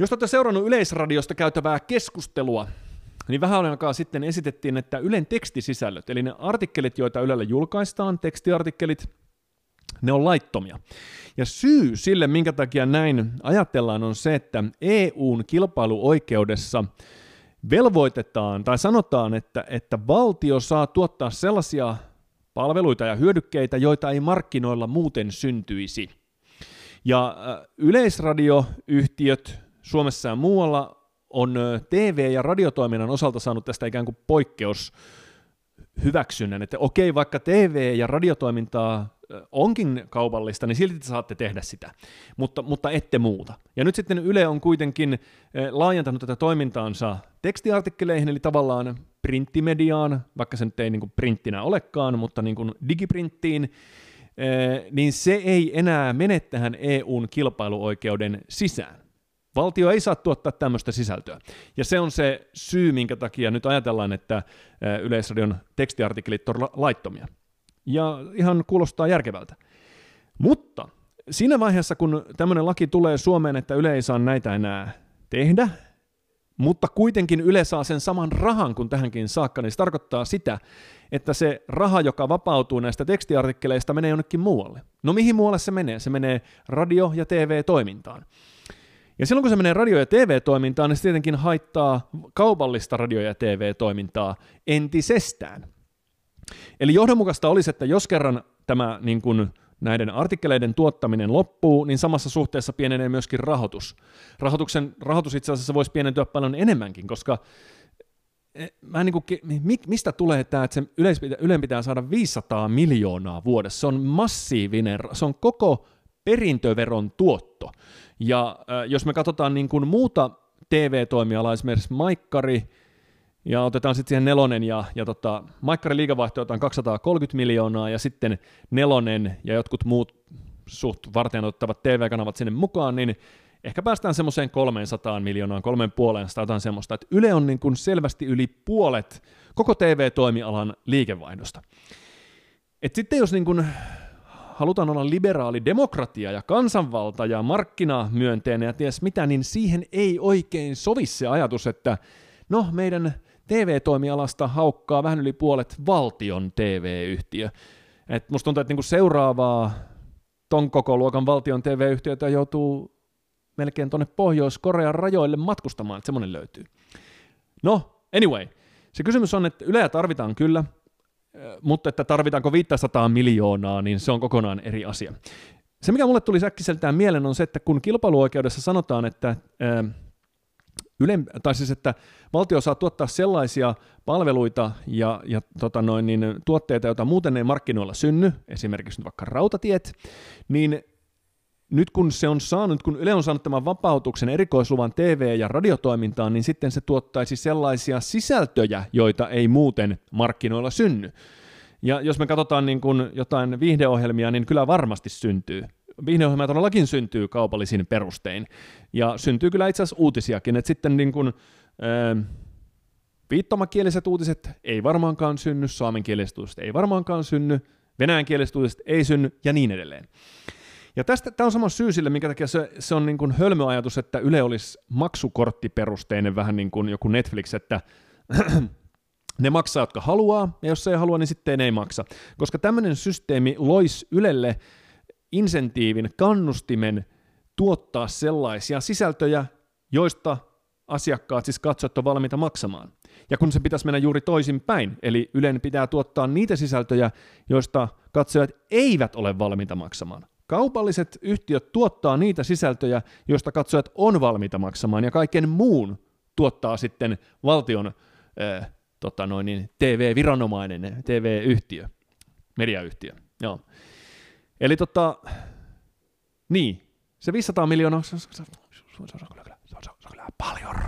Jos olette seurannut Yleisradiosta käytävää keskustelua, niin vähän aikaa sitten esitettiin, että Ylen tekstisisällöt, eli ne artikkelit, joita Ylellä julkaistaan, tekstiartikkelit, ne on laittomia. Ja syy sille, minkä takia näin ajatellaan, on se, että EUn kilpailuoikeudessa velvoitetaan tai sanotaan, että, että valtio saa tuottaa sellaisia palveluita ja hyödykkeitä, joita ei markkinoilla muuten syntyisi. Ja äh, yleisradioyhtiöt Suomessa ja muualla on TV- ja radiotoiminnan osalta saanut tästä ikään kuin poikkeus hyväksynnän, että okei, vaikka TV- ja radiotoimintaa onkin kaupallista, niin silti te saatte tehdä sitä, mutta, mutta ette muuta. Ja nyt sitten Yle on kuitenkin laajentanut tätä toimintaansa tekstiartikkeleihin, eli tavallaan printtimediaan, vaikka se nyt ei niin kuin printtinä olekaan, mutta niin kuin digiprinttiin, niin se ei enää mene tähän EUn kilpailuoikeuden sisään. Valtio ei saa tuottaa tämmöistä sisältöä. Ja se on se syy, minkä takia nyt ajatellaan, että Yleisradion tekstiartikkelit on laittomia. Ja ihan kuulostaa järkevältä. Mutta siinä vaiheessa, kun tämmöinen laki tulee Suomeen, että Yle ei saa näitä enää tehdä, mutta kuitenkin Yle saa sen saman rahan kuin tähänkin saakka, niin se tarkoittaa sitä, että se raha, joka vapautuu näistä tekstiartikkeleista, menee jonnekin muualle. No mihin muualle se menee? Se menee radio- ja TV-toimintaan. Ja silloin kun se menee radio- ja TV-toimintaan, niin se tietenkin haittaa kaupallista radio- ja TV-toimintaa entisestään. Eli johdonmukaista olisi, että jos kerran tämä niin kuin, näiden artikkeleiden tuottaminen loppuu, niin samassa suhteessa pienenee myöskin rahoitus. Rahoituksen, rahoitus itse asiassa voisi pienentyä paljon enemmänkin, koska eh, mä niin kuin, mistä tulee tämä, että se Ylen pitää saada 500 miljoonaa vuodessa. Se on massiivinen, se on koko perintöveron tuotto. Ja äh, jos me katsotaan niin kuin muuta TV-toimialaa, esimerkiksi Maikkari, ja otetaan sitten siihen nelonen, ja, ja tota, Maikkarin liikavaihto on 230 miljoonaa, ja sitten nelonen ja jotkut muut suht varten ottavat TV-kanavat sinne mukaan, niin ehkä päästään semmoiseen 300 miljoonaan, kolmen puoleen tai jotain semmoista, että Yle on niin kuin selvästi yli puolet koko TV-toimialan liikevaihdosta. Et sitten jos niin kuin halutaan olla liberaali demokratia ja kansanvalta ja markkinamyönteinen ja ties mitä, niin siihen ei oikein sovi se ajatus, että no meidän TV-toimialasta haukkaa vähän yli puolet valtion TV-yhtiö. Et musta tuntuu, että niinku seuraavaa ton koko luokan valtion TV-yhtiötä joutuu melkein tuonne Pohjois-Korean rajoille matkustamaan, että semmoinen löytyy. No, anyway, se kysymys on, että Yleä tarvitaan kyllä, mutta että tarvitaanko 500 miljoonaa, niin se on kokonaan eri asia. Se, mikä mulle tuli säkkiseltään mieleen, on se, että kun kilpailuoikeudessa sanotaan, että Yle, tai siis, että valtio saa tuottaa sellaisia palveluita ja, ja tota noin, niin tuotteita, joita muuten ei markkinoilla synny, esimerkiksi vaikka rautatiet, niin nyt kun se on saanut, kun Yle on saanut tämän vapautuksen erikoisluvan TV- ja radiotoimintaan, niin sitten se tuottaisi sellaisia sisältöjä, joita ei muuten markkinoilla synny. Ja jos me katsotaan niin kuin jotain viihdeohjelmia, niin kyllä varmasti syntyy. Viihdeohjelmia todellakin syntyy kaupallisin perustein. Ja syntyy kyllä itse asiassa uutisiakin, että sitten niin kuin, äh, viittomakieliset uutiset ei varmaankaan synny, saamenkieliset uutiset ei varmaankaan synny, venäjänkieliset uutiset ei synny ja niin edelleen. Ja tästä, tämä on sama syy sille, minkä takia se, se on niin kuin hölmöajatus, että Yle olisi maksukorttiperusteinen vähän niin kuin joku Netflix, että ne maksaa, jotka haluaa, ja jos ei halua, niin sitten ei maksa. Koska tämmöinen systeemi loisi Ylelle insentiivin, kannustimen tuottaa sellaisia sisältöjä, joista asiakkaat, siis katsojat, on valmiita maksamaan. Ja kun se pitäisi mennä juuri toisin päin, eli Ylen pitää tuottaa niitä sisältöjä, joista katsojat eivät ole valmiita maksamaan. Kaupalliset yhtiöt tuottaa niitä sisältöjä, joista katsojat on valmiita maksamaan, ja kaiken muun tuottaa sitten valtion äh, tota noin, niin TV-viranomainen, TV-yhtiö, mediayhtiö. Joo. Eli tota, niin, se 500 miljoonaa, se on kyllä paljon